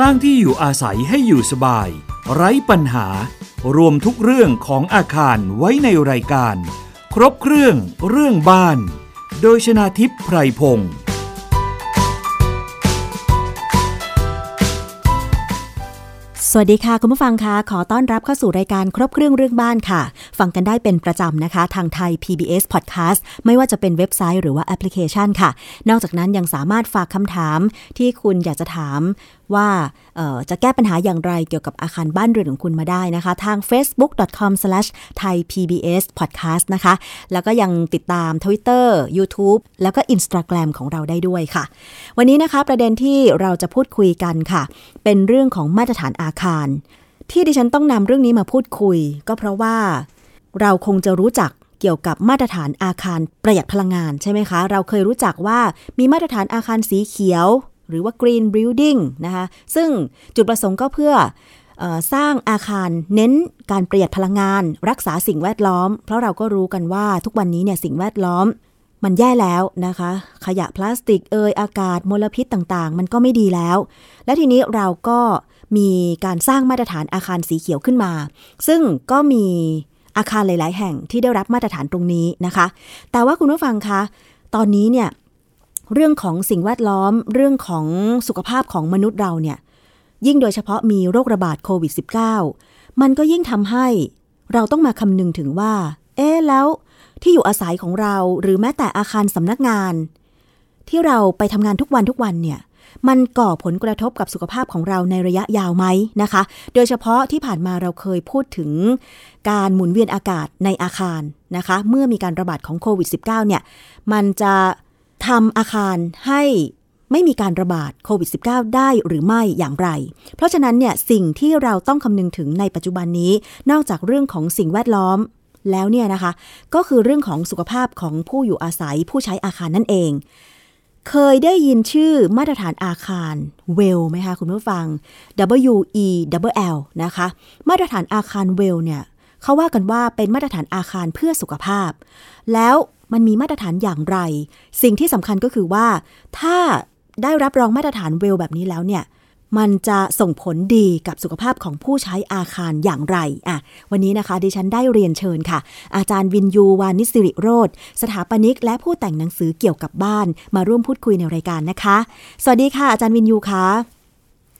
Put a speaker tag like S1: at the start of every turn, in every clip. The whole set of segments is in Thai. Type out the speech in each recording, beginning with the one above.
S1: สร้างที่อยู่อาศัยให้อยู่สบาย ไร้ปัญหา รวมทุกเรื่องของอาคารไว้ในรายการ ครบเครื่องเรื่องบ้าน โดยชนาทิพย์ไพรพงศ์
S2: สวัสดีค่ะ คุณผู้ฟังคะขอต้อนรับเข้าสู่รายการครบเครื่องเรื่องบ้านค่ะ ฟังกันได้เป็นประจำนะคะ ทางไทย PBS Podcast ไม่ว่าจะเป็นเว็บไซต์หรือว่าแอปพลิเคชันค่ะ นอกจากนั้นยังสามารถฝากคำถามที่คุณอยากจะถามว่าจะแก้ปัญหาอย่างไรเกี่ยวกับอาคารบ้านเรือนของคุณมาได้นะคะ ทาง facebook.com/thaipbspodcast นะคะ แล้วก็ยังติดตาม Twitter YouTube แล้วก็ Instagram ของเราได้ด้วยค่ะ วันนี้นะคะประเด็นที่เราจะพูดคุยกันค่ะ เป็นเรื่องของมาตรฐานอาคาร ที่ดิฉันต้องนำเรื่องนี้มาพูดคุย ก็เพราะว่าเราคงจะรู้จักเกี่ยวกับมาตรฐานอาคารประหยัดพลังงานใช่ไหมคะ เราเคยรู้จักว่ามีมาตรฐานอาคารสีเขียว หรือว่า Green Building นะคะซึ่งจุดประสงค์ก็เพื่อสร้างอาคารเน้นการประหยัดพลังงาน รักษาสิ่งแวดล้อม เพราะเราก็รู้กันว่าทุกวันนี้เนี่ยสิ่งแวดล้อมมันแย่แล้วนะคะ ขยะพลาสติกเอยอากาศมลพิษต่างๆ มันก็ไม่ดีแล้ว และทีนี้เราก็มีการสร้างมาตรฐานอาคารสีเขียวขึ้นมา ซึ่งก็มีอาคารหลาย ๆ แห่งที่ได้รับมาตรฐานตรงนี้นะคะ แต่ว่าคุณผู้ฟังคะ ตอนนี้เนี่ย เรื่องของสิ่งแวดล้อม เรื่องของสุขภาพของมนุษย์เราเนี่ย ยิ่งโดยเฉพาะมีโรคระบาดโควิด -19 มันก็ยิ่งทำให้เราต้องมาคำนึงถึงว่า เอ๊แล้วที่อยู่อาศัยของเราหรือแม้แต่อาคารสำนักงาน ที่เราไปทำงานทุกวันทุกวันเนี่ย มันก่อผลกระทบกับสุขภาพของเราในระยะยาวไหมนะคะ โดยเฉพาะที่ผ่านมาเราเคยพูดถึงการหมุนเวียนอากาศในอาคารนะคะ เมื่อมีการระบาดของโควิด -19 เนี่ย มันจะ ทำอาคารให้ไม่มีการระบาดโควิด -19 ได้หรือไม่อย่างไร เพราะฉะนั้นเนี่ยสิ่งที่เราต้องคำนึงถึงในปัจจุบันนี้ นอกจากเรื่องของสิ่งแวดล้อมแล้วเนี่ยนะคะ ก็คือเรื่องของสุขภาพของผู้อยู่อาศัยผู้ใช้อาคารนั่นเอง เคยได้ยินชื่อมาตรฐานอาคารเวลไหมคะคุณผู้ฟัง W E W L นะคะ มาตรฐานอาคารเวลเนี่ยเขาว่ากันว่าเป็นมาตรฐานอาคารเพื่อสุขภาพ แล้ว มันมีมาตรฐานอย่างไร สิ่งที่สำคัญก็คือว่า ถ้าได้รับรองมาตรฐานเวลแบบนี้แล้วเนี่ย มันจะส่งผลดีกับสุขภาพของผู้ใช้อาคารอย่างไรอะวันนี้นะคะ ดิฉันได้เรียนเชิญค่ะ อาจารย์วินยูวานิสิริโรธสถาปนิก และผู้แต่งหนังสือเกี่ยวกับบ้าน มาร่วมพูดคุยในรายการนะคะ สวัสดีค่ะ อาจารย์วินยูคะ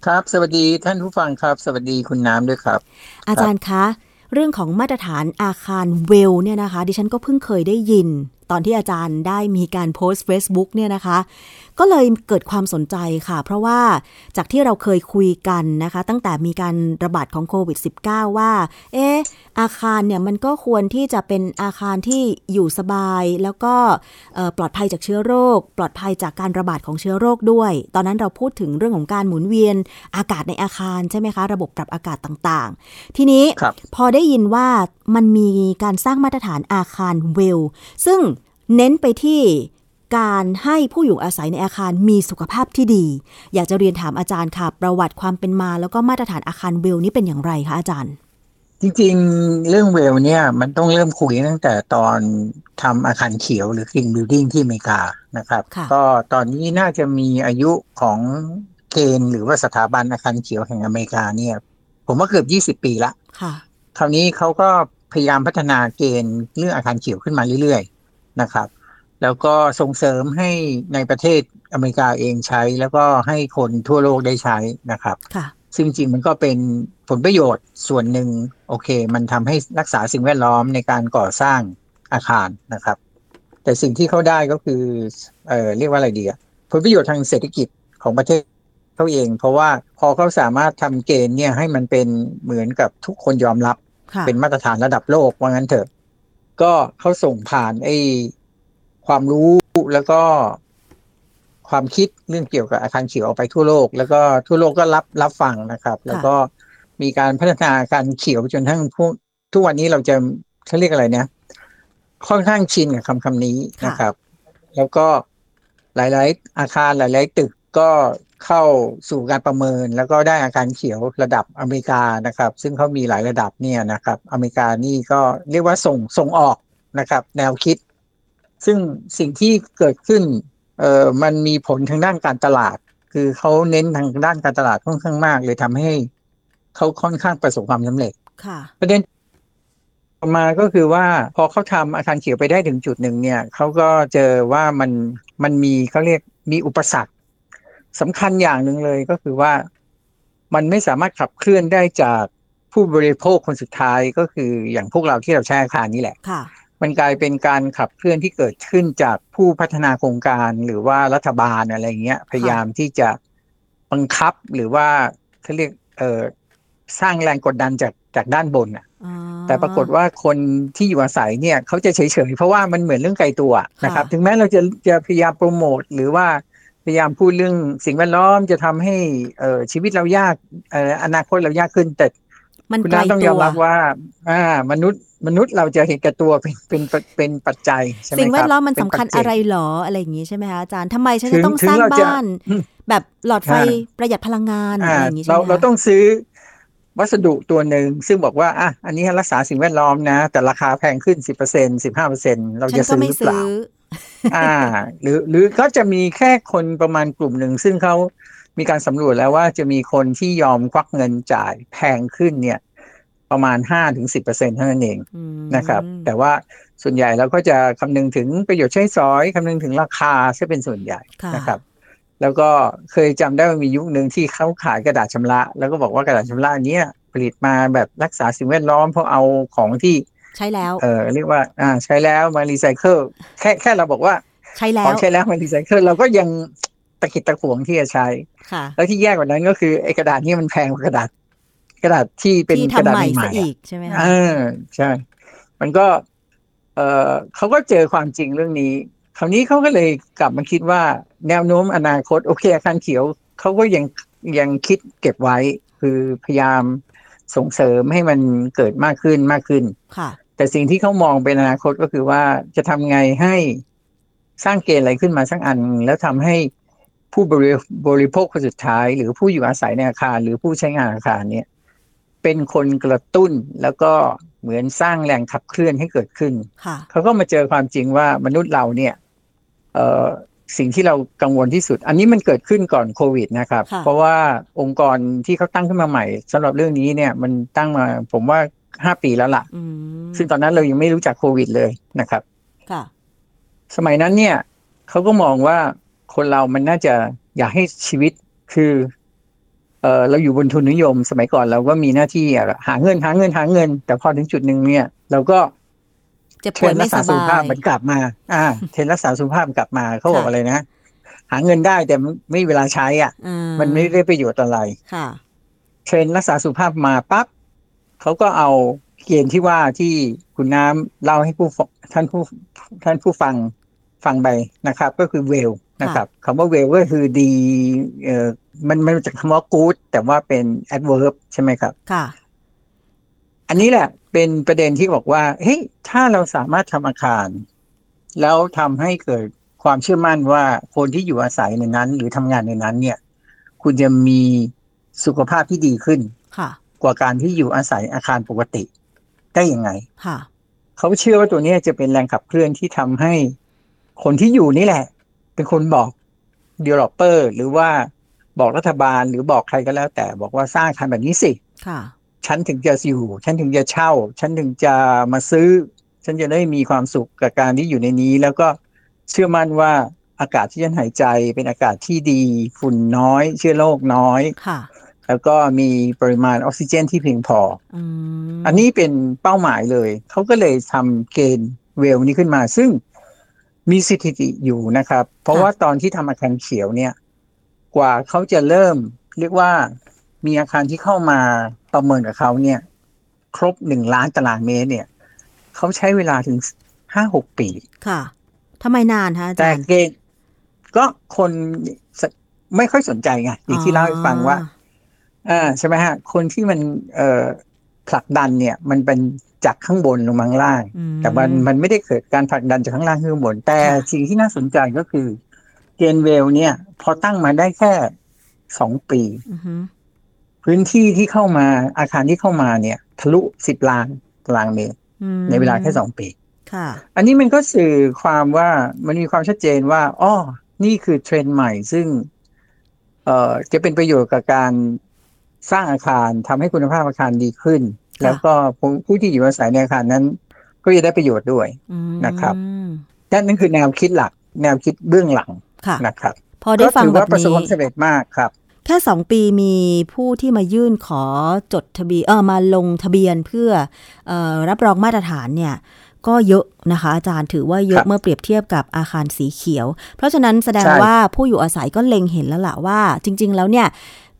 S3: ครับ สวัสดีท่านผู้ฟังครับ สวัสดีคุณน้ำด้วยครับ
S2: อาจารย์คะ เรื่องของมาตรฐานอาคารเวลเนี่ยนะคะ ดิฉันก็เพิ่งเคยได้ยิน ตอนที่อาจารย์ได้มีการโพสต์ Facebook เนี่ยนะคะก็เลยเกิดความสนใจค่ะ เพราะว่าจากที่เราเคยคุยกันนะคะ ตั้งแต่มีการระบาดของโควิด -19 ว่า เอออาคารเนี่ยมันก็ควรที่จะเป็นอาคารที่อยู่สบาย แล้วก็ปลอดภัยจากเชื้อโรค ปลอดภัยจากการระบาดของเชื้อโรคด้วย ตอนนั้นเราพูดถึงเรื่องของการหมุนเวียนอากาศในอาคารใช่ไหมคะ ระบบปรับอากาศต่างๆ ทีนี้พอได้ยินว่ามันมีการสร้างมาตรฐานอาคารเวล ซึ่งเน้นไปที่ การให้ผู้อยู่อาศัยในอาคารมีสุขภาพที่ดี อยากจะเรียนถามอาจารย์ค่ะ ประวัติความเป็นมาแล้วก็มาตรฐานอาคารเวลนี้เป็นอย่างไรคะอาจารย์
S3: จริงๆ เรื่องเวลเนี่ยมันต้องเริ่มคุยตั้งแต่ตอนทำอาคารเขียวหรือ Green Building ที่อเมริกานะครับ ก็ตอนนี้น่าจะมีอายุของเกณฑ์หรือว่าสถาบันอาคารเขียวแห่งอเมริกาเนี่ย ผมว่าเกือบ20ปีละ
S2: ค่ะ
S3: คราวนี้เขาก็พยายามพัฒนาเกณฑ์เรื่องอาคารเขียวขึ้นมาเรื่อย ๆ นะครับ แล้วก็ส่งเสริมให้ในประเทศอเมริกาเองใช้ แล้วก็ให้คนทั่วโลกได้ใช้นะครับ
S2: ค่ะ
S3: ซึ่งจริงมันก็เป็นผลประโยชน์ส่วนหนึ่งโอเค มันทำให้รักษาสิ่งแวดล้อมในการก่อสร้างอาคารนะครับ แต่สิ่งที่เขาได้ก็คือเอ่อเรียกว่าอะไรดีอะผลประโยชน์ทางเศรษฐกิจของประเทศเขาเอง เพราะว่าพอเขาสามารถทำเกณฑ์เนี่ยให้มันเป็นเหมือนกับทุกคนยอมรับ เป็นมาตรฐานระดับโลกว่างั้นเถอะ ก็เขาส่งผ่านไอ ความรู้แล้วก็ความคิดเรื่องเกี่ยวกับอาคารเขียวออกไปทั่วโลก แล้วก็ทั่วโลกก็รับรับฟังนะครับ แล้วก็มีการพัฒนาการเขียวจนทั้งพวกทุกวันนี้เราจะเขาเรียกอะไรเนี่ยค่อนข้างชินกับคำคำนี้นะครับ แล้วก็หลาย ๆ อาคารหลาย ๆ ตึกก็เข้าสู่การประเมิน แล้วก็ได้อาคารเขียวระดับอเมริกานะครับ ซึ่งเขามีหลายระดับเนี่ยนะครับ อเมริกานี่ก็เรียกว่าส่งส่งออกนะครับ แนวคิด ซึ่งสิ่งที่เกิดขึ้นเอ่อมันมีผลทางด้านการตลาด คือเขาเน้นทางด้านการตลาดค่อนข้างมาก เลยทำให้เขาค่อนข้างประสบความสำเร็จ
S2: ค่ะ
S3: ประเด็นต่อมาก็คือว่าพอเขาทำอาคารเขียวไปได้ถึงจุดหนึ่งเนี่ยเขาก็เจอว่ามันมันมีเขาเรียกมีอุปสรรคสำคัญอย่างหนึ่งเลยก็คือว่ามันไม่สามารถขับเคลื่อนได้จากผู้บริโภคคนสุดท้ายก็คืออย่างพวกเราที่เราใช้อาคารนี่แหละ
S2: ค่ะ
S3: มันกลายเป็นการขับเคลื่อนที่เกิดขึ้นจากผู้พัฒนาโครงการหรือว่ารัฐบาลอะไรเงี้ย พยายามที่จะบังคับหรือว่าเขาเรียกเอ่อสร้างแรงกดดันจากจากด้านบนอะ
S2: อ๋อ
S3: แต่ปรากฏว่าคนที่อยู่อาศัยเนี่ยเขาจะเฉยๆเพราะว่ามันเหมือนเรื่องไกลตัวนะครับ
S2: ค่ะ
S3: ถึงแม้เราจะจะพยายามโปรโมทหรือว่าพยายามพูดเรื่องสิ่งแวดล้อมจะทำให้เอ่อชีวิตเรายากเอ่ออนาคตเรายากขึ้น แต่
S2: มัน
S3: คุณ
S2: ไกล
S3: น้าต้อง
S2: ตั
S3: ยอม
S2: ว
S3: รับว่า อ่า มนุษย์มนุษย์เราจะเห็นแก่ตัวเป็นเป็นเป็นเป็นปัจจัยใช่ไหม
S2: สิ่งแว
S3: ครั
S2: ด
S3: บ
S2: ล้อมมัน
S3: เป็
S2: สำคัญ
S3: ปัจเจก
S2: อะไรหรออะไรอย่างงี้ใช่ไหมคะอาจารย์ทำไมฉัน
S3: ถึ
S2: จะ
S3: ง
S2: ต้อง
S3: ถึ
S2: ส
S3: ง
S2: ร้าง
S3: เราจะ
S2: บ้าน
S3: อืม
S2: แบบหลอดไฟ
S3: อ่า
S2: ประหยัดพลังงานอะไร
S3: อ่า
S2: อย่างงี้ใช่ไห
S3: เรา
S2: มคะ
S3: เราต้องซื้อวัสดุตัวหนึ่งซึ่งบอกว่าอะอันนี้รักษาสิ่งแวดล้อมนะ แต่ราคาแพงขึ้นสิบเปอร์เซ็นสิบห้าเปอร์เซ็นเรา
S2: ฉั
S3: จะ
S2: นก็
S3: ซื้อ
S2: ไม่
S3: หรือเป
S2: ซื้
S3: ล่า
S2: อ
S3: อ่า หรือหรือก็จะมีแค่คนประมาณกลุ่มหนึ่งซึ่งเขา มีการสำรวจแล้วว่าจะมีคนที่ยอมควักเงินจ่ายแพงขึ้นเนี่ย ประมาณห้าถึงสิบเปอร์เซ็นเท่านั้นเอง
S2: อืม
S3: นะครับ แต่ว่าส่วนใหญ่เราก็จะคำนึงถึงประโยชน์ใช้สอยคำนึงถึงราคาซะเป็นส่วนใหญ่
S2: ค่ะ
S3: นะครับ แล้วก็เคยจำได้ว่ามียุคหนึ่งที่เขาขายกระดาษชำระ แล้วก็บอกว่ากระดาษชำระเนี้ยผลิตมาแบบรักษาสิ่งแวดล้อมเพราะเอาของที่
S2: ใช้แล้ว
S3: เออเรียกว่า อ่า ใช้แล้วมารีไซเคิลแค่แค่เราบอกว่า
S2: ใช้แล้
S3: ขอ
S2: ว
S3: งใช้แล้วมารีไซเคิลเราก็ยัง ตะกิดตะขวงที่จะใช้
S2: ค่ะ
S3: แล้วที่แย่กว่านั้นก็คือไอ้กระดาษนี่มันแพงกว่ากระดาษ กระดาษที่เป็น
S2: ที่
S3: กระ
S2: ทำ
S3: ดาษ
S2: ใหม่
S3: ให
S2: ซะ
S3: ม่ๆ
S2: อี
S3: อะ
S2: กใช่ไหมคะ
S3: เออใช่ มันก็ เออเขาก็เจอความจริงเรื่องนี้ คราวนี้เขาก็เลยกลับมาคิดว่า แนวโน้มอนาคต โอเคอาคารเขียวเขาก็ยังยังคิดเก็บไว้ คือพยายามส่งเสริมให้มันเกิดมากขึ้นมากขึ้น
S2: ค่ะ
S3: แต่สิ่งที่เขามองเป็นอนาคตก็คือว่าจะทำไงให้สร้างเกณฑ์อะไรขึ้นมาสักอัน แล้วทำให้ ผู้บริบริโภคคนสุดท้าย หรือผู้อยู่อาศัยในอาคาร หรือผู้ใช้งานอาคารเนี่ยเป็นคนกระตุ้นแล้วก็เหมือนสร้างแรงขับเคลื่อนให้เกิดขึ้น
S2: ค่ะ
S3: เขาก็มาเจอความจริงว่ามนุษย์เราเนี่ยเอ่อสิ่งที่เรากังวลที่สุด อันนี้มันเกิดขึ้นก่อนโควิดนะครับ
S2: ค่ะ
S3: เพราะว่าองค์กรที่เขาตั้งขึ้นมาใหม่สำหรับเรื่องนี้เนี่ยมันตั้งมาผมว่าห้าปีแล้วล่ะ
S2: อืม
S3: ซึ่งตอนนั้นเรายังไม่รู้จักโควิดเลยนะครับ
S2: ค่ะ
S3: สมัยนั้นเนี่ยเขาก็มองว่า คนเรามันน่าจะอยากให้ชีวิตคือเออเราอยู่บนทุนนิยม สมัยก่อนเราก็มีหน้าที่อะหาเงินหาเงินหาเงิน แต่พอถึงจุดหนึ่งเนี่ย เราก็
S2: เจ็บ
S3: เท
S2: ป่
S3: ร
S2: วย
S3: นด์
S2: ไม่
S3: รักษา
S2: ส
S3: สุข
S2: บา
S3: ภาพ
S2: ย
S3: มันกลับมา อ่า เทรนด์รักษาสุขภาพกลับมาเขาบอก
S2: ค่ะ
S3: อะไรนะหาเงินได้แต่ไม่มีเวลาใช้อะ
S2: อ่า
S3: มันไม่ได้ประโยชน์อะไร
S2: ค่ะ
S3: เทรนด์รักษาสุขภาพมาปั๊บเขาก็เอาเกณฑ์ที่ว่าที่คุณน้ำเล่าให้ผู้ฟังท่านผู้ท่านผู้ฟังฟังไปนะครับ ก็คือเวล นะครับคำว่าเวลก็คือดีเอ่อมันมันมาจากคำว่า good แต่ว่าเป็น adverb ใช่ไหมครับ
S2: ค่ะ
S3: อันนี้แหละเป็นประเด็นที่บอกว่าเฮ้ยถ้าเราสามารถทำอาคาร แล้วทำให้เกิดความเชื่อมั่นว่าคนที่อยู่อาศัยในนั้น หรือทำงานในนั้น เนี่ย คุณจะมีสุขภาพที่ดีขึ้น
S2: ค่ะ
S3: กว่าการที่อยู่อาศัยอาคารปกติ ได้ยังไง
S2: ค่ะ
S3: เขาเชื่อว่าตัวเนี้ยจะเป็นแรงขับเคลื่อนที่ทำให้คนที่อยู่นี่แหละ เป็นคนบอก developer หรือว่าบอกรัฐบาลหรือบอกใครก็แล้ว แต่บอกว่าสร้างอาคารแบบนี้สิ
S2: ค่ะ
S3: ฉันถึงจะอยู่ ฉันถึงจะเช่า ฉันถึงจะมาซื้อ ฉันจะได้มีความสุขกับการที่อยู่ในนี้ แล้วก็เชื่อมั่นว่าอากาศที่ฉันหายใจเป็นอากาศที่ดี ฝุ่นน้อย เชื้อโรคน้อย
S2: ค่ะ
S3: แล้วก็มีปริมาณออกซิเจนที่เพียงพอ
S2: อืม
S3: อันนี้เป็นเป้าหมายเลย เขาก็เลยทำเกณฑ์เวลนี้ขึ้นมา ซึ่ง มีสถิติอยู่นะครับ เพราะว่าตอนที่ทำอาคารเขียวเนี่ย กว่าเขาจะเริ่ม เรียกว่ามีอาคารที่เข้ามาประเมินกับเขาเนี่ย ครบหนึ่งล้านตารางเมตร เนี่ยเขาใช้เวลาถึงห้าหกปี
S2: ค่ะทำไมนานคะอา
S3: แต่
S2: จารย์
S3: เกณฑ์ก็คนสไม่ค่อยสนใจไงอย่างที่เล่าให้ฟังว่าอ่าใช่ไหมฮะ คนที่มันเอ่อ ผลักดันเนี่ยมันเป็นจากข้างบนลงมาข้างล่าง
S2: อืม
S3: แต่มันมันไม่ได้เกิดการผลักดันจากข้างล่างขึ้นข้างบน แต่
S2: ค่ะ
S3: สิ่งที่น่าสนใจก็คือเกนเวลเนี่ย พอตั้งมาได้แค่สองปี
S2: อือฮึ
S3: พื้นที่ที่เข้ามาอาคารที่เข้ามาเนี่ย ทะลุสิบล้านตารางเมตร
S2: อืม
S3: ในเวลาแค่สองปี
S2: ค่ะ
S3: อันนี้มันก็สื่อความว่ามันมีความชัดเจนว่าอ้อนี่คือเทรนด์ใหม่ซึ่ง เอ่อจะเป็นประโยชน์กับการ สร้างอาคารทำให้คุณภาพอาคารดีขึ้น แล้วก็ผู้ผู้ที่อยู่อาศัยในอาคารนั้น ก็จะได้ประโยชน์ด้วย
S2: อืม
S3: นะครับนั่นนั่นคือแนวคิดหลัก แนวคิดเบื้องหลัง
S2: ค่ะ
S3: นะครับ
S2: พอได้ฟัง
S3: ก็ถือ
S2: แบ
S3: ว่า
S2: บ
S3: ประสบ
S2: นี้
S3: ความสำเร็จมากครับ
S2: แค่สองปีมีผู้ที่มายื่นขอจดทะเบียนเออมาลงทะเบียนเพื่อเออรับรองมาตรฐานเนี่ยก็เยอะนะคะ อาจารย์ถือว่าเย
S3: ค
S2: อะ
S3: รับ
S2: เมื่อเปรียบเทียบกับอาคารสีเขียว เพราะฉะนั้นแสดง
S3: ใช่
S2: ว่าผู้อยู่อาศัยก็เล็งเห็นแล้วล่ะว่า จริง ๆ แล้วเนี่ย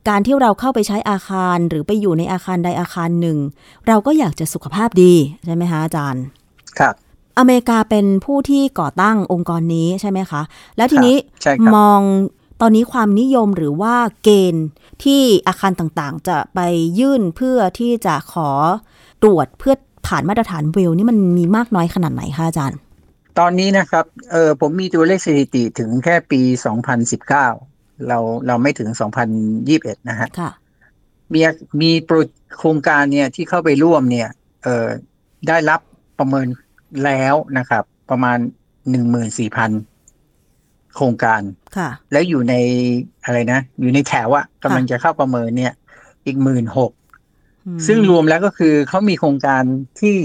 S2: การที่เราเข้าไปใช้อาคารหรือไปอยู่ในอาคารใดอาคารหนึ่ง เราก็อยากจะสุขภาพดี ใช่ไหมคะอาจารย์
S3: ครับ
S2: อเมริกาเป็นผู้ที่ก่อตั้งองค์กรนี้ใช่ไหมคะ แล้วทีนี้
S3: ใช่ครับ
S2: มองตอนนี้ความนิยมหรือว่าเกณฑ์ที่อาคารต่างๆ จะไปยื่นเพื่อที่จะขอตรวจเพื่อผ่านมาตรฐานเวลนี่มันมีมากน้อยขนาดไหนคะอาจารย์
S3: ตอนนี้นะครับเออผมมีตัวเลขสถิติถึงแค่ปี 2019 เราเราไม่ถึง2021นะฮะ
S2: ค่ะ
S3: มีมีโปรโครงการเนี่ยที่เข้าไปร่วมเนี่ย เออได้รับประเมินแล้วนะครับ ประมาณ14,000โครงการ
S2: ค่ะ
S3: แล้วอยู่ในอะไรนะ อยู่ในแถวอะกำลังจะเข้าประเมินเนี่ย อีกหมื่นหก
S2: อืม
S3: ซึ่งรวมแล้วก็คือเขามีโครงการที่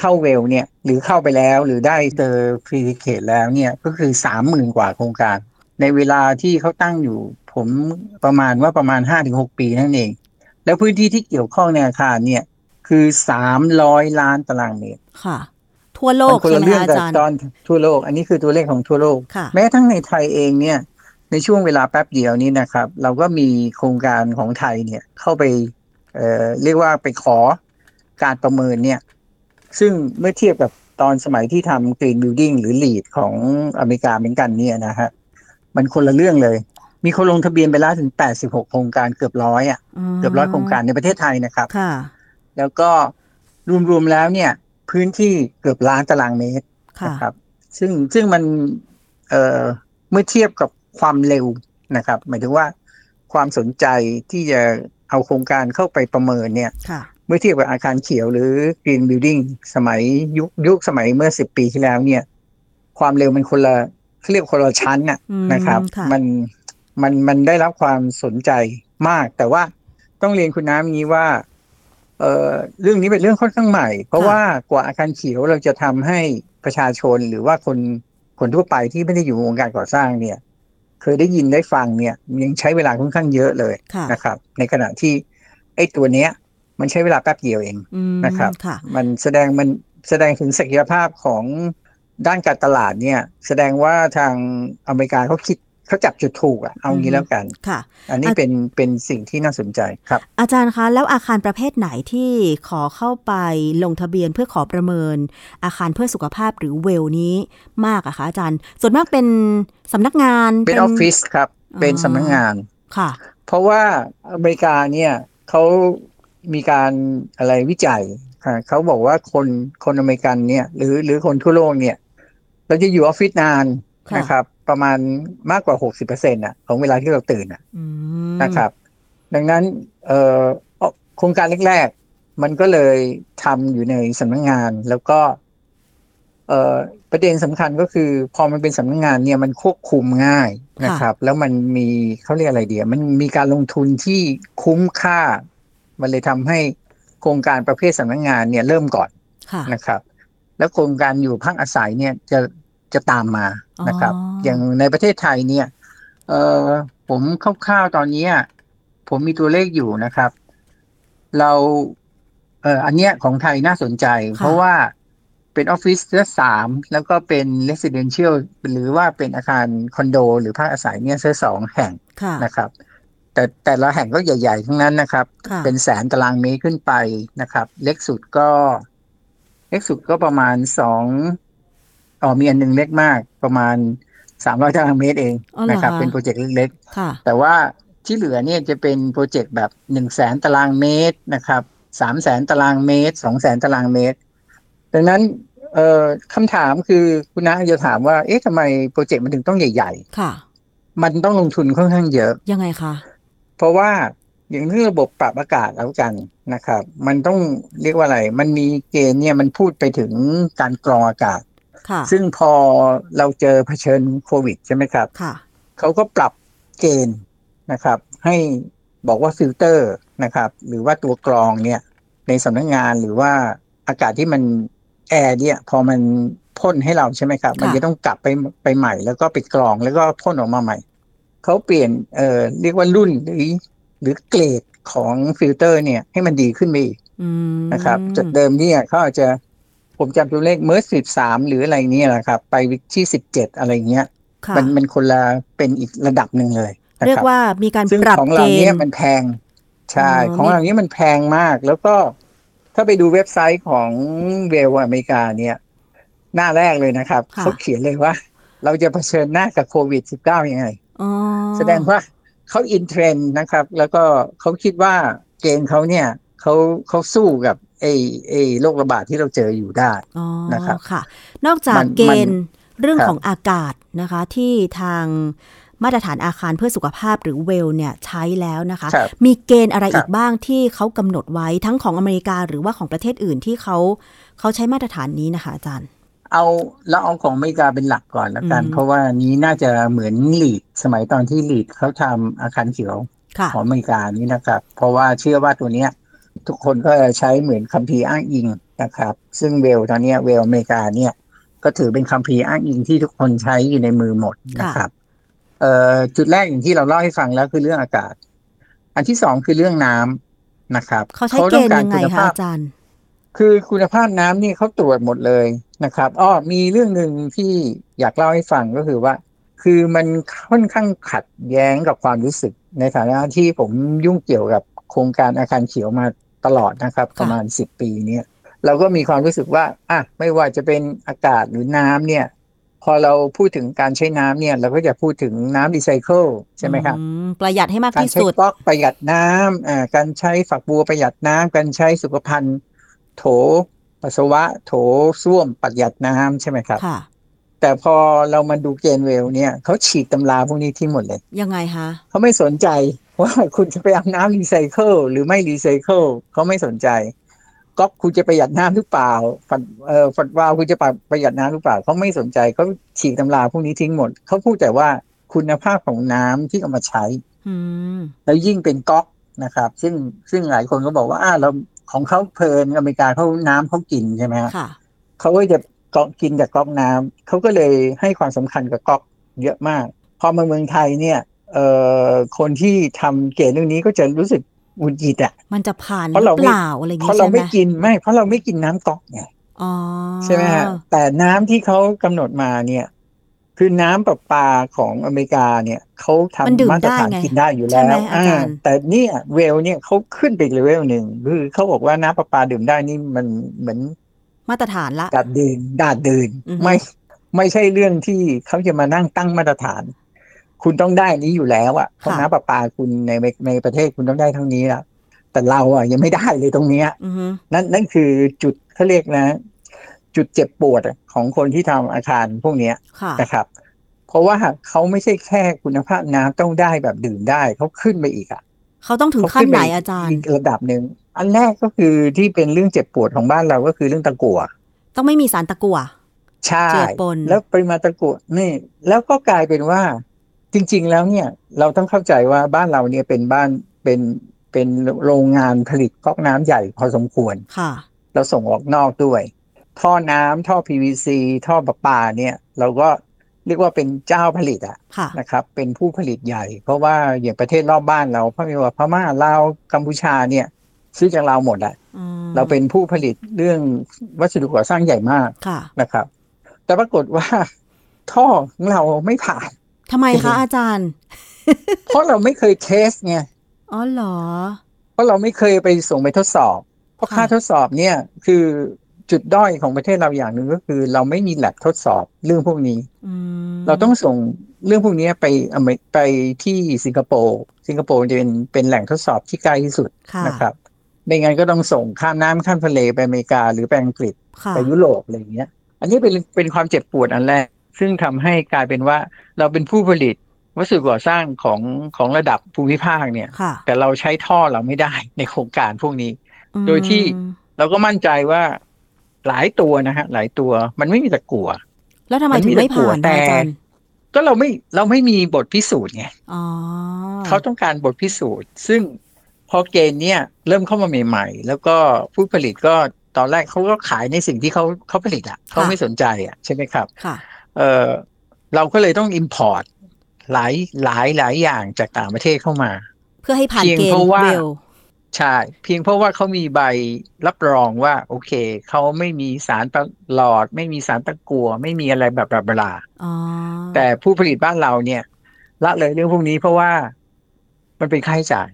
S3: เข้า WELL เนี่ย หรือเข้าไปแล้วหรือได้เจอฟรีเคทแล้วเนี่ยก็คือสามหมื่นกว่าโครงการ ในเวลาที่เขาตั้งอยู่ ผมประมาณว่าประมาณห้าถึงหกปีนั่นเอง แล้วพื้นที่ที่เกี่ยวข้องในอาคารเนี่ยคือสามร้อยล้านตารางเมตร
S2: ค่ะ ทั่วโลก
S3: มันคน
S2: ใช่
S3: ละ
S2: ไหม
S3: เรื่อง
S2: คะอา
S3: กับ
S2: จารย์
S3: ตอนทั่วโลก อันนี้คือตัวเลขของทั่วโลก
S2: ค่ะ
S3: แม้ทั้งในไทยเองเนี่ย ในช่วงเวลาแป๊บเดียวนี้นะครับ เราก็มีโครงการของไทยเนี่ยเข้าไปเอ่อเรียกว่าไปขอการประเมินเนี่ย ซึ่งเมื่อเทียบกับตอนสมัยที่ทำ Green Building หรือ LEED ของอเมริกาเหมือนกันเนี่ยนะฮะ มันคนละเรื่องเลย มีคนลงทะเบียนไปแล้วถึง 86 โครงการเกือบร้อยอะ
S2: ม
S3: เกือบร้อยโครงการในประเทศไทยนะครับ
S2: ค่ะ
S3: แล้วก็รวมๆแล้วเนี่ย พื้นที่เกือบล้านตารางเมตร
S2: ค่ะ
S3: นะครับ ซึ่งซึ่งมันเอ่อเมื่อเทียบกับความเร็วนะครับ หมายถึงว่าความสนใจที่จะเอาโครงการเข้าไปประเมินเนี่ย
S2: ค่ะ
S3: เมื่อเทียบกับอาคารเขียวหรือ Green Building สมัยยุคยุคสมัยเมื่อสิบปีที่แล้วเนี่ย ความเร็วมันคนละ เขาเรียกคนละชั้นน่ะ
S2: อืม
S3: นะครับ
S2: ค่ะ
S3: มันมันมันได้รับความสนใจมาก แต่ว่าต้องเรียนคุณน้ำอย่างนี้ว่าเอ่อเรื่องนี้เป็นเรื่องค่อนข้างใหม่ เพราะว่ากว่าอาคารเขียวเราจะทำให้ประชาชนหรือว่าคนคนทั่วไปที่ไม่ได้อยู่ในวงการก่อสร้างเนี่ย เคยได้ยินได้ฟังเนี่ย ยังใช้เวลาค่อนข้างเยอะเลย
S2: ค่ะ
S3: นะครับ ในขณะที่ไอ้ตัวเนี้ย มันใช้เวลาแป๊บเดียวเอง
S2: อืม
S3: นะครับ
S2: ค่ะ
S3: มันแสดงมันแสดงถึงศักยภาพของ ด้านการตลาดเนี่ย แสดงว่าทางอเมริกาเขาคิดเขาจับจุดถูกอะเอางี้แล้วกัน
S2: ค่ะ
S3: อันนี้
S2: อะ
S3: เป็นเป็นสิ่งที่น่าสนใจครับ
S2: อาจารย์คะแล้วอาคารประเภทไหนที่ขอเข้าไปลงทะเบียนเพื่อขอประเมิน อาคารเพื่อสุขภาพหรือเวลนี้มากอะคะอาจารย์ ส่วนมากเป็นสำนักงาน
S3: เป็นออฟฟิศครับ เป็น
S2: อ๋อ
S3: สำนักงาน
S2: ค่ะ
S3: เพราะว่าอเมริกาเนี่ยเขามีการอะไรวิจัยค่ะเขาบอกว่าคนคนอเมริกันเนี่ย หรือหรือคนทั่วโลกเนี่ย เราจะอยู่ออฟฟิศนาน
S2: ค่ะ
S3: นะครับ ประมาณมากกว่าหกสิบเปอร์เซ็นต์ะของเวลาที่เราตื่นอะ
S2: อืม
S3: นะครับ ดังนั้นเอ่อโครงการแรกๆ มันก็เลยทำอยู่ในสำนักงานแล้วก็เอ่อประเด็นสำคัญก็คือ พอมันเป็นสำนักงานเนี่ยมันควบคุมง่ายนะครับ แล้วมันมีเขาเรียกอะไรเดียวมันมีการลงทุนที่คุ้มค่า มันเลยทำให้โครงการประเภทสำนักงานเนี่ยเริ่มก่อน
S2: ค่ะ
S3: นะครับ แล้วโครงการอยู่พักอาศัยเนี่ยจะจะตามมานะครับ
S2: อ๋อ
S3: อ
S2: อย่าง
S3: ในประเทศไทยเนี่ยเอ่อผมคร่าวๆตอนนี้อะผมมีตัวเลขอยู่นะครับ เราเอ่ออันเนี้ยของไทยน่าสนใจ เพราะว่าเป็นออฟฟิศเสื้อสามแล้วก็เป็นเรส i เดนเชียลหรือว่าเป็นอาคารคอนโด หรือพักอาศัยเนี่ยเสื้อสองแห่ง
S2: ค่ะ
S3: นะครับ แต่แต่ละแห่งก็ใหญ่ ๆ ทั้งนั้นนะครับ
S2: ค่ะ
S3: เป็นแสนตารางเมตรขึ้นไปนะครับ เล็กสุดก็ เล็กสุดก็ประมาณสองอ๋อมีอันหนึ่งเล็กมากประมาณสามร้อยตารางเมตรเอง
S2: อ๋อเหรอ
S3: นะครับ
S2: คะ
S3: เป็นโปรเจกต์เล็ก
S2: ค่ะ
S3: ๆแต่ว่าที่เหลือเนี่ยจะเป็นโปรเจกต์แบบหนึ่งแสนตารางเมตรนะครับสามแสนตารางเมตรสองแสนตารางเมตร ดังนั้นเอ่อคำถามคือคุณน้าจะถามว่า เอ๊ะทำไมโปรเจกต์มันถึงต้องใหญ่
S2: ค่ะ
S3: ๆมันต้องลงทุนค่อนข้างเยอะ
S2: ยังไงคะ
S3: เพราะว่า อย่างเรื่องระบบปรับอากาศแล้วกันนะครับ มันต้องเรียกว่าอะไร มันมีเกณฑ์เนี่ยมันพูดไปถึงการกรองอากาศ
S2: ค่ะ
S3: ซึ่งพอเราเจอเผชิญโควิดใช่ไหมครับ
S2: ค่ะ
S3: เขาก็ปรับเกณฑ์นะครับ ให้บอกว่าฟิลเตอร์นะครับ หรือว่าตัวกรองเนี่ย ในสำนักงานหรือว่าอากาศที่มันแอร์เนี่ย พอมันพ่นให้เราใช่ไหมครับ มันจะต้องกลับไปไปใหม่ แล้วก็ไปกรองแล้วก็พ่นออกมาใหม่เขาเปลี่ยนเอ่อเรียกว่ารุ่นหรือ หรือเกรดของฟิลเตอร์เนี่ยให้มันดีขึ้นไปอีก
S2: อืม
S3: นะครับจากเดิมเนี่ยเขาอาจจะผมจำตัวเลข MERV สิบสามหรืออะไรเนี่ยแหละครับ ไปที่สิบเจ็ดอะไรเงี้ย
S2: ค่ะ
S3: มันมันคนละเป็นอีกระดับหนึ่งเลยนะ
S2: เรีย
S3: ค
S2: กว่ามีการ
S3: ปรั
S2: บเกณฑ์ครับซึ่ง
S3: ของ
S2: เรา
S3: เนี้ยมันแพงใช่
S2: อ๋อ
S3: ของเราเนี้ยมันแพงมาก แล้วก็ถ้าไปดูเว็บไซต์ของ WELL อเมริกาเนี่ย หน้าแรกเลยนะครับเขาเขียนเลยว่า เราจะเผชิญหน้ากับโควิด -19 ยังไง
S2: อ๋อ
S3: แสดงว่า เขา in trend นะครับ แล้วก็เขาคิดว่าเกณฑ์เขาเนี่ยเขาเขาสู้กับไอ้ไอ้โรคระบาดที่เราเจออยู่ได้
S2: อ๋อ
S3: นะครับ
S2: ค่ะ นอกจาก
S3: มัน
S2: เกณฑ์เรื่อง
S3: ครับ
S2: ของอากาศนะคะที่ทางมาตรฐานอาคารเพื่อสุขภาพหรือเวลเนี่ยใช้แล้วนะคะ
S3: ครับ
S2: มีเกณฑ์อะไร
S3: ครับ
S2: อีกบ้างที่เขากำหนดไว้ทั้งของอเมริกาหรือว่าของประเทศอื่นที่เขาเขาใช้มาตรฐานนี้นะคะอาจารย์
S3: เอาแล้วเอาของอเมริกาเป็นหลักก่อนละกัน
S2: อืม
S3: เพราะว่านี้น่าจะเหมือนลีดสมัยตอนที่ลีดเขาทำอาคารเขียว
S2: ค่ะ
S3: ของอเมริกานี้นะครับ เพราะว่าเชื่อว่าตัวเนี้ย ทุกคนก็จะใช้เหมือนคัมภีร์อ้างอิงนะครับ ซึ่งเวลตอนเนี้ยเวลอเมริกาเนี่ย ก็ถือเป็นคัมภีร์อ้างอิงที่ทุกคนใช้อยู่ในมือหมดนะครับเอ่อจุดแรกอย่างที่เราเล่าให้ฟังแล้วคือเรื่องอากาศ อันที่สองคือเรื่องน้ำนะครับ
S2: เขาใช้เกณฑ์ยังไงคะอาจารย์
S3: คือคุณภาพน้ำนี่เขาตรวจหมดเลย นะครับอ้อมีเรื่องหนึ่งที่อยากเล่าให้ฟังก็คือว่า คือมันค่อนข้างขัดแย้งกับความรู้สึก ในฐานะที่ผมยุ่งเกี่ยวกับโครงการอาคารเขียวมาตลอดนะครับ ประมาณสิบปีเนี่ยเราก็มีความรู้สึกว่าอะไม่ว่าจะเป็นอากาศหรือน้ำเนี่ย พอเราพูดถึงการใช้น้ำเนี่ย เราก็จะพูดถึงน้ำรีไซเคิลใช่ไหมครับ
S2: อืมประหยัดให้มาก
S3: การ
S2: ที่
S3: ใช้
S2: สุด
S3: ก๊อกประหยัดน้ำอ่าการใช้ฝักบัวประหยัดน้ำการใช้สุขภัณฑ์โถ ปัสสาวะโถส้วมประหยัดน้ำใช่ไหมครับ
S2: ค่ะ
S3: แต่พอเรามาดูเกณฑ์เวลเนี่ยเขาฉีกตำราพวกนี้ทิ้งหมดเลย
S2: ยังไงคะ
S3: เขาไม่สนใจว่าคุณจะไปเอาน้ำรีไซเคิลหรือไม่รีไซเคิลเขาไม่สนใจก๊อกคุณจะประหยัดน้ำหรือเปล่าฝัดเอ่อฝัดวาล์วคุณจะประหยัดน้ำหรือเปล่าเขาไม่สนใจเขาฉีกตำราพวกนี้ทิ้งหมดเขาพูดแต่ว่าคุณภาพของน้ำที่เอามาใช้
S2: อืม
S3: แล้วยิ่งเป็นก๊อกนะครับ ซึ่งซึ่งหลายคนก็บอกว่าอ่าเรา ของเขาเพลินอเมริกาเขาน้ำเขากินใช่ไหมฮะ
S2: ค่ะ
S3: เขาก็จะก๊อกกินจากก๊อกน้ำเขาก็เลยให้ความสำคัญกับก๊อกเยอะมาก พอมาเมืองไทยเนี่ยเอ่อคนที่ทำเกณฑ์เรื่องนี้ก็จะรู้สึกหงุดหงิดอะ
S2: มันจะผ่านห
S3: เพราะ
S2: รื
S3: เรา
S2: อ
S3: ไม่
S2: เปล่าอะไรอย่าง
S3: เพ
S2: งี้
S3: ราะเรา
S2: ใช่ไหม
S3: ไม่กินไม่ เพราะเราไม่กินน้ำก๊อกไง
S2: อ๋อ
S3: ใช่ไหมฮะแต่น้ำที่เขากำหนดมาเนี่ย คือน้ำประปาของอเมริกาเนี่ยเขา
S2: มันดื่ม
S3: ทำมาตรฐาน
S2: ได้ไง
S3: กินได้อยู่
S2: ใช่
S3: แล้ว
S2: ไหมอาจารย์
S3: แต่เนี่ยเวลเนี่ยเขาขึ้นไปอีกเลเวลหนึ่งคือเขาบอกว่าน้ำประปาดื่มได้นี่มันเหมือน
S2: มาตรฐานละ
S3: ดาดดื่นดาดดื่น
S2: อือฮึ
S3: ไม่ไม่ใช่เรื่องที่เขาจะมานั่งตั้งมาตรฐาน คุณต้องได้นี้อยู่แล้วอะเพราะน้ำประปาคุณในในประเทศคุณต้องได้เท่านี้ละแต่เราอะยังไม่ได้เลยตรงเนี้ย
S2: อือฮึ
S3: นั่นนั่นคือจุดเขาเรียกนะ จุดเจ็บปวดของคนที่ทำอาคารพวกเนี้ย
S2: ค่ะ
S3: นะครับ เพราะว่าเขาไม่ใช่แค่คุณภาพน้ำต้องได้แบบดื่มได้เขาขึ้นไปอีกอะ
S2: เขาต้องถึงขั้นไหนอาจารย์
S3: อีกระดับหนึ่งอันแรกก็คือที่เป็นเรื่องเจ็บปวดของบ้านเราก็คือเรื่องตะกั่ว
S2: ต้องไม่มีสารตะกั่ว
S3: ใช่
S2: เจือปน
S3: แล้วปริมาณตะกั่วนี่ แล้วก็กลายเป็นว่า จริง ๆ แล้วเนี่ย เราต้องเข้าใจว่าบ้านเราเนี่ยเป็นบ้านเป็นเป็นโรงงานผลิตก๊อกน้ำใหญ่พอสมควร
S2: ค่ะ
S3: เราส่งออกนอกด้วย ท่อน้ำท่อ PVC ท่อประปาเนี่ย เราก็เรียกว่าเป็นเจ้าผลิตอะ
S2: ค่ะ
S3: นะครับ เป็นผู้ผลิตใหญ่ เพราะว่าอย่างประเทศรอบบ้านเราพไม่ว่าพม่าลาวกัมพูชาเนี่ย ซื้อจากเราหมดอะ
S2: อืม
S3: เราเป็นผู้ผลิตเรื่องวัสดุก่อสร้างใหญ่มาก
S2: ค่ะ
S3: นะครับ แต่ปรากฏว่า ท่อของเราไม่ผ่าน
S2: ทำไม
S3: จริ
S2: คะ
S3: ง
S2: อาจารย์
S3: เพราะเราไม่เคยเทสไง
S2: อ๋อเหรอ
S3: เพราะเราไม่เคยไปส่งไปทดสอบ เพราะ
S2: ค่ะ
S3: ค่าทดสอบเนี่ย คือ จุดด้อยของประเทศเราอย่างหนึ่งก็คือ เราไม่มีแลบทดสอบเรื่องพวกนี้
S2: อืม
S3: เราต้องส่งเรื่องพวกนี้ไปอเมริไปที่สิงคโปร์สิงคโปร์จะเป็นเป็นแหล่งทดสอบที่ใกล้ที่สุด
S2: ค่ะ
S3: นะครับไม่งั้นก็ต้องส่งข้ามน้ำข้ามทะเลไปอเมริกาหรือไปอังกฤษ
S2: ค่ะ
S3: ไปยุโรปอะไรอย่างเงี้ย อันนี้เป็นเป็นความเจ็บปวดอันแรก ซึ่งทำให้กลายเป็นว่าเราเป็นผู้ผลิตวัสดุก่อสร้างของของระดับภูมิภาคเนี่ย
S2: ค่ะ
S3: แต่เราใช้ท่อเราไม่ได้ในโครงการพวกนี้
S2: อืม
S3: โดยที่เราก็มั่นใจว่า หลายตัวนะฮะหลายตัวมันไม่มีตะกั่ว
S2: แล้วทำไม
S3: มัน
S2: ถึ
S3: มี
S2: งไม่
S3: ตะกั่
S2: ผ่า
S3: วนแต่
S2: คะอาจารย์
S3: ก็เราไม่เราไม่มีบทพิสูจน์ไง
S2: อ๋อ
S3: เขาต้องการบทพิสูจน์ ซึ่งพอเกณฑ์เนี่ยเริ่มเข้ามาใหม่ๆ แล้วก็ผู้ผลิตก็ตอนแรกเขาก็ขายในสิ่งที่เขาเขาผลิตอะเขาไม่สนใจอะใช่ไหมครับ
S2: ค่ะ
S3: เออเราก็เลยต้อง import หลายหลายหลายอย่างจากต่างประเทศเข้ามา
S2: เพื่อให้ผ่าน
S3: เพียง
S2: เกณ
S3: เพ
S2: ฑ์
S3: ราะว่า
S2: เวล
S3: ใช่ เพียงเพราะว่าเขามีใบรับรองว่า โอเค เขาไม่มีสารประหลอด ไม่มีสารตะกัว ไม่มีอะไรแบบแบบลาแต่ผู้ผลิตบ้านเราเนี่ย ละเลยเรื่องพวกนี้เพราะว่ามันเป็นค่าใช้จ่าย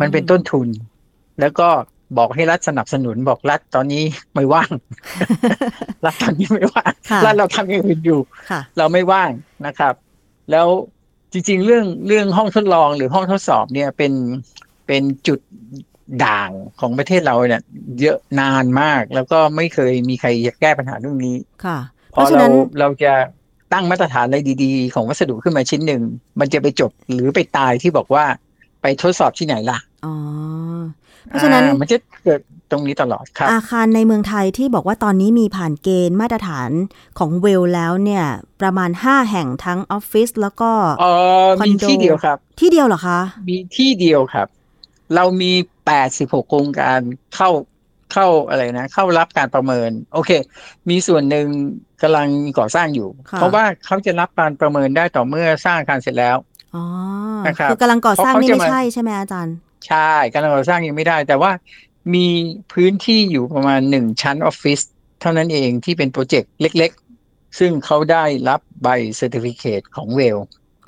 S2: มั
S3: นเป็นต้นทุน แล้วก็บอกให้รัฐสนับสนุนบอกรัฐตอนนี้ไม่ว่างรัฐตอนนี้ไม่ว่างรัฐเราทำอย่างอื่นอยู่เราไม่ว่างนะครับ แล้วจริง ๆ เรื่องเรื่องห้องทดลองหรือห้องทดสอบเนี่ยเป็น เป็นจุดด่างของประเทศเราเนี่ยเยอะนานมาก แล้วก็ไม่เคยมีใครแก้ปัญหาเรื่องนี้
S2: ค่ะ เพ
S3: พอ
S2: ราะฉะ
S3: เรา
S2: นั้น
S3: เราจะตั้งมาตรฐานอะไรดีๆ ของวัสดุขึ้นมาชิ้นหนึ่ง มันจะไปจบหรือไปตายที่บอกว่าไปทดสอบที่ไหนล่ะ
S2: อ๋อ เพราะฉะนั้น
S3: อ่มันจะเกิดตรงนี้ตลอดครับ
S2: อาคารในเมืองไทยที่บอกว่าตอนนี้มีผ่านเกณฑ์มาตรฐานของเวลแล้วเนี่ย ประมาณ 5 แห่งทั้งออฟฟิศแล้วก็
S3: เออ
S2: คอน
S3: มี
S2: โด
S3: ที่เดียวครับ
S2: ที่เดียวเหรอคะ
S3: มีที่เดียวครับ เรามี86โครงการเข้าเข้าอะไรนะ เข้ารับการประเมิน โอเค มีส่วนหนึ่งกำลังก่อสร้างอยู่
S2: ค่ะ
S3: เพราะว่าเขาจะรับการประเมินได้ต่อเมื่อสร้างอาคารเสร็จแล้ว
S2: อ๋อ
S3: นะครับ
S2: คือกำลังก่อสร้าง
S3: เพราะ
S2: นี่
S3: เขาจะ
S2: ไม่
S3: มา
S2: ใช่ใช่ไหมอาจารย์
S3: ใช่กำลังก่อสร้างยังไม่ได้ แต่ว่ามีพื้นที่อยู่ประมาณหนึ่งชั้นออฟฟิศเท่านั้นเองที่เป็น project เล็ก ๆ ซึ่งเขาได้รับใบ certificate ของ WELL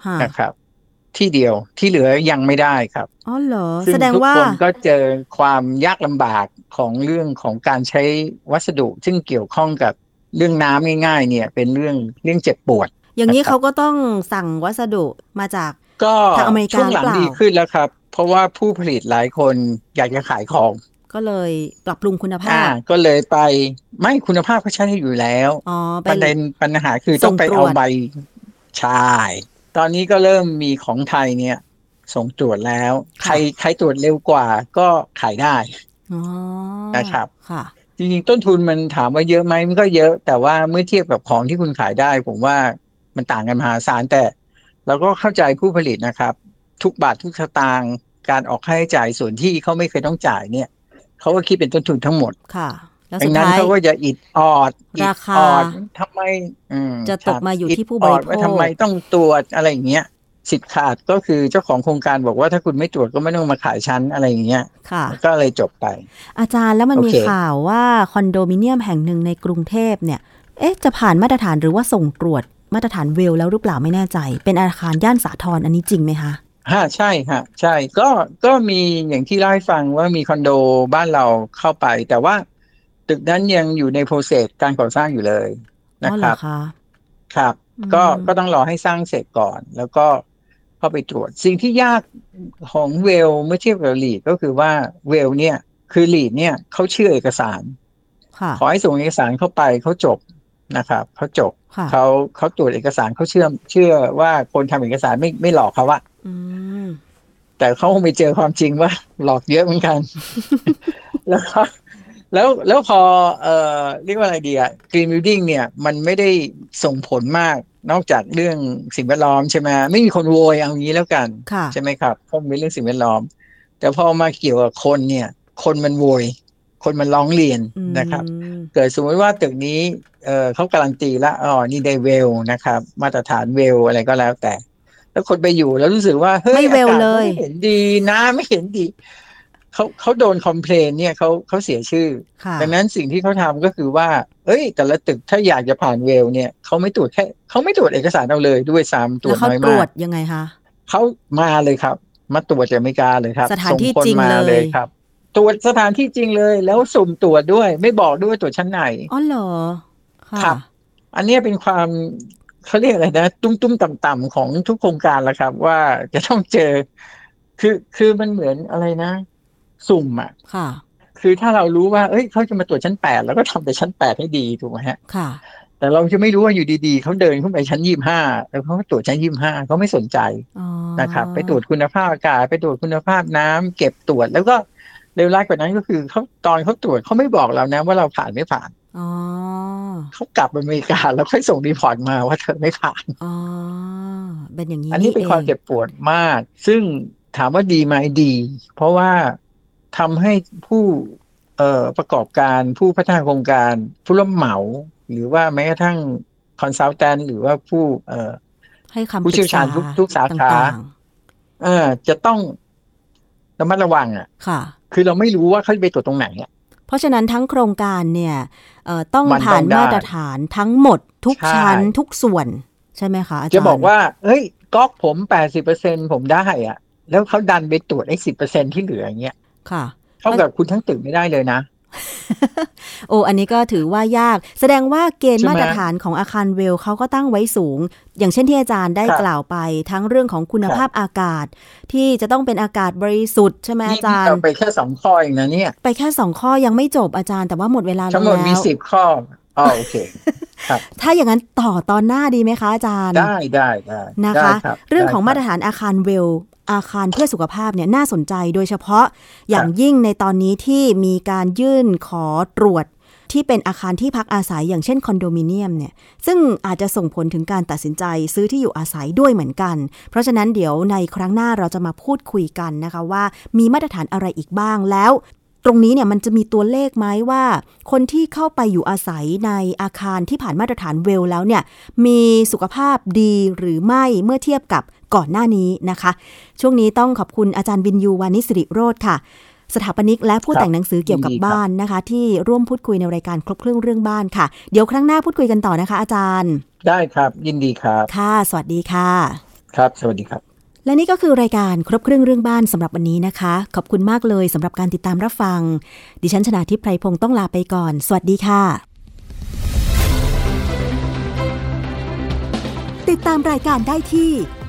S2: ค่ะ
S3: นะครับ ที่เดียวที่เหลือยังไม่ได้ครับ
S2: อ๋อเหรอ
S3: ซึ่
S2: แสดง
S3: ทุก
S2: ว่า
S3: คนกซึ่งทุกคนก็เจอความยากลำบากของเรื่องของการใช้วัสดุ ซึ่งเกี่ยวข้องกับเรื่องน้ำง่ายๆ เนี่ย เป็นเรื่องเรื่องเจ็บปวด
S2: อย่างนี้
S3: นะครับ
S2: เขาก็ต้องสั่งวัสดุมาจาก
S3: ก็
S2: ทางอเมริกา
S3: ช่วงหลัง
S2: หรือเปล่า
S3: ดีขึ้นแล้วครับ เพราะว่าผู้ผลิตหลายคนอยากจะขายของ
S2: ก็เลยปรับปรุงคุณภา
S3: อ่า
S2: พ
S3: ก็เลยไปไม่คุณภาพเขาใช้อยู่แล้ว
S2: อ๋อไป
S3: ประเด็นปัญหาคือต้องไป
S2: ส่งตร
S3: เอา
S2: วจ
S3: ใบใช่ ตอนนี้ก็เริ่มมีของไทยเนี่ย ส่งตรวจแล้ว ใครใครตรวจเร็วกว่าก็ขายได้
S2: อ๋อ
S3: นะครับ
S2: ค่ะ
S3: จริงๆต้นทุนมันถามว่าเยอะไหมมันก็เยอะ แต่ว่าเมื่อเทียบกับของที่คุณขายได้ ผมว่ามันต่างกันมหาศาลแต่เราก็เข้าใจผู้ผลิตนะครับ ทุกบาททุกสตางค์การออกค่าใช้จ่ายส่วนที่เขาไม่เคยต้องจ่ายเนี่ยเขาก็คิดเป็นต้นทุนทั้งหมด
S2: ค่ะ แล้ว
S3: ดั
S2: สุ
S3: ง
S2: ด
S3: นั้น
S2: ท้าย
S3: เขาก็จะอิดออดอิด
S2: ราคา
S3: ออดทำไมอืม
S2: จะตกมาอยู่
S3: ครับ
S2: ที่ผู้
S3: ดออด
S2: บริโภค
S3: ว่าทำไมต้องตรวจอะไรอย่างเงี้ยสิทธิ์ขาดก็คือเจ้าของโครงการบอกว่าถ้าคุณไม่ตรวจก็ไม่ต้องมาขายชั้นอะไรอย่างเงี้ย
S2: ค่ะ
S3: ก็เลยจบไป โอ
S2: เคอาจารย์แล้วมันมีข่าวว่าคอนโดมิเนียมแห่งหนึ่งในกรุงเทพเนี่ย เอ๊ะจะผ่านมาตรฐานหรือว่าส่งตรวจมาตรฐาน WELL แล้วหรือเปล่าไม่แน่ใจ เป็นอาคารย่านสาทรอันนี้จริงไหมคะ
S3: ฮะใช่ฮะใช่ก็ก็มีอย่างที่เล่าให้ฟังว่ามีคอนโดบ้านเราเข้าไป แต่ว่า ตึกนั้นยังอยู่ใน process การก่อสร้างอยู่เลย
S2: อ๋อเหรอคะนะ
S3: ครับครับ
S2: อืม
S3: ก็ก็ต้องรอให้สร้างเสร็จก่อน แล้วก็เข้าไปตรวจ สิ่งที่ยากของ WELL เมื่อเทียบกับ LEED ก็คือว่า WELL เนี่ย คือ LEED เนี่ยเขาเชื่อเอกสาร
S2: ค่ะ
S3: ขอให้ส่งเอกสารเข้าไปเขาจบนะครับเขาจบ
S2: ค่ะ
S3: เขาเขาตรวจเอกสารเขาเชื่อเชื่อว่าคนทำเอกสารไม่ไม่หลอกเขาว่า
S2: อืม
S3: แต่เขาคงไปเจอความจริงว่าหลอกเยอะเหมือนกัน แล้วก็ แล้วแล้วพอเอ่อเรียกว่าอะไรดีอะ green building เนี่ยมันไม่ได้ส่งผลมากนอกจากเรื่องสิ่งแวดล้อมใช่ไหมไม่มีคนโวยเอางี้แล้วกัน
S2: ค่ะ
S3: ใช่ไหมครับเพราะมันเป็นเรื่องสิ่งแวดล้อม แต่พอมาเกี่ยวกับคนเนี่ย คนมันโวย คนมันร้องเรียนนะครับ
S2: อืม
S3: เกิดสมมติว่าตึกนี้เออเขาการันตีแล้วอ๋อนี่ได้เวลนะครับ มาตรฐานเวลอะไรก็แล้วแต่ แล้วคนไปอยู่แล้วรู้สึกว่าเฮ้ย
S2: ไม่เวล
S3: อากาศ
S2: เลย
S3: ไม่เห็นดีนะไม่เห็นดี เขาเขาโดนคอมเพลนเนี่ยเขาเขาเสียชื่อ
S2: ค่ะ
S3: ดังนั้นสิ่งที่เขาทำก็คือว่า เอ้ย แต่ละตึกถ้าอยากจะผ่านเวลเนี่ยเขาไม่ตรวจแค่เขาไม่ตรวจเอกสารเราเลยด้วยซ้ำตรว
S2: แล้
S3: จ
S2: วเขา
S3: น้อย
S2: ตร
S3: มาวก
S2: จยังไงคะ
S3: เขามาเลยครับ มาตรวจจากอเมริกาเลยครับ
S2: สถานที่
S3: ส่คน
S2: จริง
S3: มา
S2: เลย
S3: ครับ ตรวจสถานที่จริงเลย แล้วสุ่มตรวจด้วย ไม่บอกด้วยว่าตรวจชั้นไหน
S2: อ๋อเหรอค่ะ
S3: ครับอันเนี้ยเป็นความเขาเรียกอะไรนะ ตุ้มตุ้มต่ำต่ำๆของทุกโครงการแล้วครับ ว่าจะต้องเจอ คือคือมันเหมือนอะไรนะ สุ่มอะ
S2: ค่ะ
S3: คือถ้าเรารู้ว่าเอ้ยเขาจะมาตรวจชั้นแปดแล้วก็ทำแต่ชั้นแปดให้ดีถูกไหมฮะ
S2: ค่ะ
S3: แต่เราจะไม่รู้ว่าอยู่ดีๆเขาเดินขึ้นไปชั้นยี่ห้าแล้วเขาก็ตรวจชั้นยี่ห้าเขาไม่สนใจ
S2: อ๋อ
S3: นะครับ ไปตรวจคุณภาพอากาศไปตรวจคุณภาพน้ำเก็บตรวจแล้วก็เลวร้ายกว่านั้นก็คือเขาตอนเขาตรวจเขาไม่บอกเรานะว่าเราผ่านไม่ผ่าน
S2: อ๋อ
S3: เขากลับอเมริกาแล้วค่อยส่ง report มาว่าเธอไม่ผ่าน
S2: อ๋อเป็นอย่างนี้
S3: อันนี้เป็นความ
S2: อง
S3: เจ็บปวดมาก ซึ่งถามว่าดีไหมดี เพราะว่า ทำให้ผู้เอ่อประกอบการผู้พัฒนาโครงการ ผู้รับเหมา หรือว่าแม้กระทั่งคอนซัลแทนหรือว่าผู้เอ่อ
S2: ให้คำ
S3: ผู้เชี่ยวชาญ
S2: ปรึ
S3: ทุกทุกสาขา
S2: ต่ง
S3: เออจะต้องระมัดระวังอะ
S2: ๆค่ะ
S3: คือเราไม่รู้ว่าเขาจะไปตรวจตรงไหนอะ
S2: เพราะฉะนั้นทั้งโครงการเนี่ยเอ่อต้อง
S3: มันต้อง
S2: ผ่าน
S3: ได้
S2: มาตรฐานทั้งหมดทุก
S3: ใช่
S2: ชั้นทุกส่วน ใช่ไหมคะอาจารย์
S3: จะบอกว่าเฮ้ยก๊อกผมแปดสิบเปอร์เซ็นผมได้อะ แล้วเขาดันไปตรวจไอ้สิบเปอร์เซ็นที่เหลืออย่างเงี้ย
S2: ค่ะ
S3: เท่ากับคุณทั้งตึกไม่ได้เลยนะ
S2: โอ้อันนี้ก็ถือว่ายาก แสดงว่าเกณฑ์
S3: ใช่ไหม
S2: มาตรฐานของอาคารเวลเขาก็ตั้งไว้สูง อย่างเช่นที่อาจารย์ได้
S3: ครับ
S2: กล่าวไป ทั้งเรื่องของคุณ
S3: ครับ
S2: ภาพอากาศ ที่จะต้องเป็นอากาศบริสุทธิ์ใช่ไหมอา
S3: นี่
S2: จาร
S3: เรา
S2: ย์
S3: ไปแค่สองข้อเองนะเนี่ย
S2: ไปแค่สองข้อยังไม่จบอาจารย์แต่ว่าหมดเวลาแล้
S3: ทั้
S2: ว
S3: งหมดมีสิบข้ออ๋อโอเค
S2: ถ้าอย่างนั้นต่อตอนหน้าดีไหมคะอาจารย์
S3: ได้ได้ได้
S2: นะคะ
S3: ได้รับ
S2: เรื่องของ
S3: ได้
S2: มาต
S3: ค
S2: ร
S3: บ
S2: ฐานอาคารเวล อาคารเพื่อสุขภาพเนี่ยน่าสนใจโดยเฉพาะอย่างยิ่งในตอนนี้ที่มีการยื่นขอตรวจที่เป็นอาคารที่พักอาศัยอย่างเช่นคอนโดมิเนียมเนี่ยซึ่งอาจจะส่งผลถึงการตัดสินใจซื้อที่อยู่อาศัยด้วยเหมือนกัน เพราะฉะนั้นเดี๋ยวในครั้งหน้าเราจะมาพูดคุยกันนะคะว่ามีมาตรฐานอะไรอีกบ้างแล้ว ตรงนี้เนี่ยมันจะมีตัวเลขไหมว่า คนที่เข้าไปอยู่อาศัยในอาคารที่ผ่านมาตรฐานเวลแล้วเนี่ยมีสุขภาพดีหรือไม่เมื่อเทียบกับ ก่อนหน้านี้นะคะ ช่วงนี้ต้องขอบคุณอาจารย์บินยูวานิสิริโรธค่ะ สถาปนิกและผู้
S3: ครับ
S2: แต่งหนังสือเกี่ยวกับ
S3: ยินดีครับ
S2: บ้านนะคะ ที่ร่วมพูดคุยในรายการครบเครื่องเรื่องบ้านค่ะ เดี๋ยวครั้งหน้าพูดคุยกันต่อนะคะ อาจารย์
S3: ได้ครับ ยินดีครับ
S2: ค่ะ สวัสดีค่ะ
S3: ครับ สวัสดีครับ
S2: และนี่ก็คือรายการครบเครื่องเรื่องบ้านสำหรับวันนี้นะคะ ขอบคุณมากเลยสำหรับการติดตามรับฟัง ดิฉันชนาทิพไพรพงศ์ต้องลาไปก่อน สวัสดีค่ะ ติดตามรายการได้ที่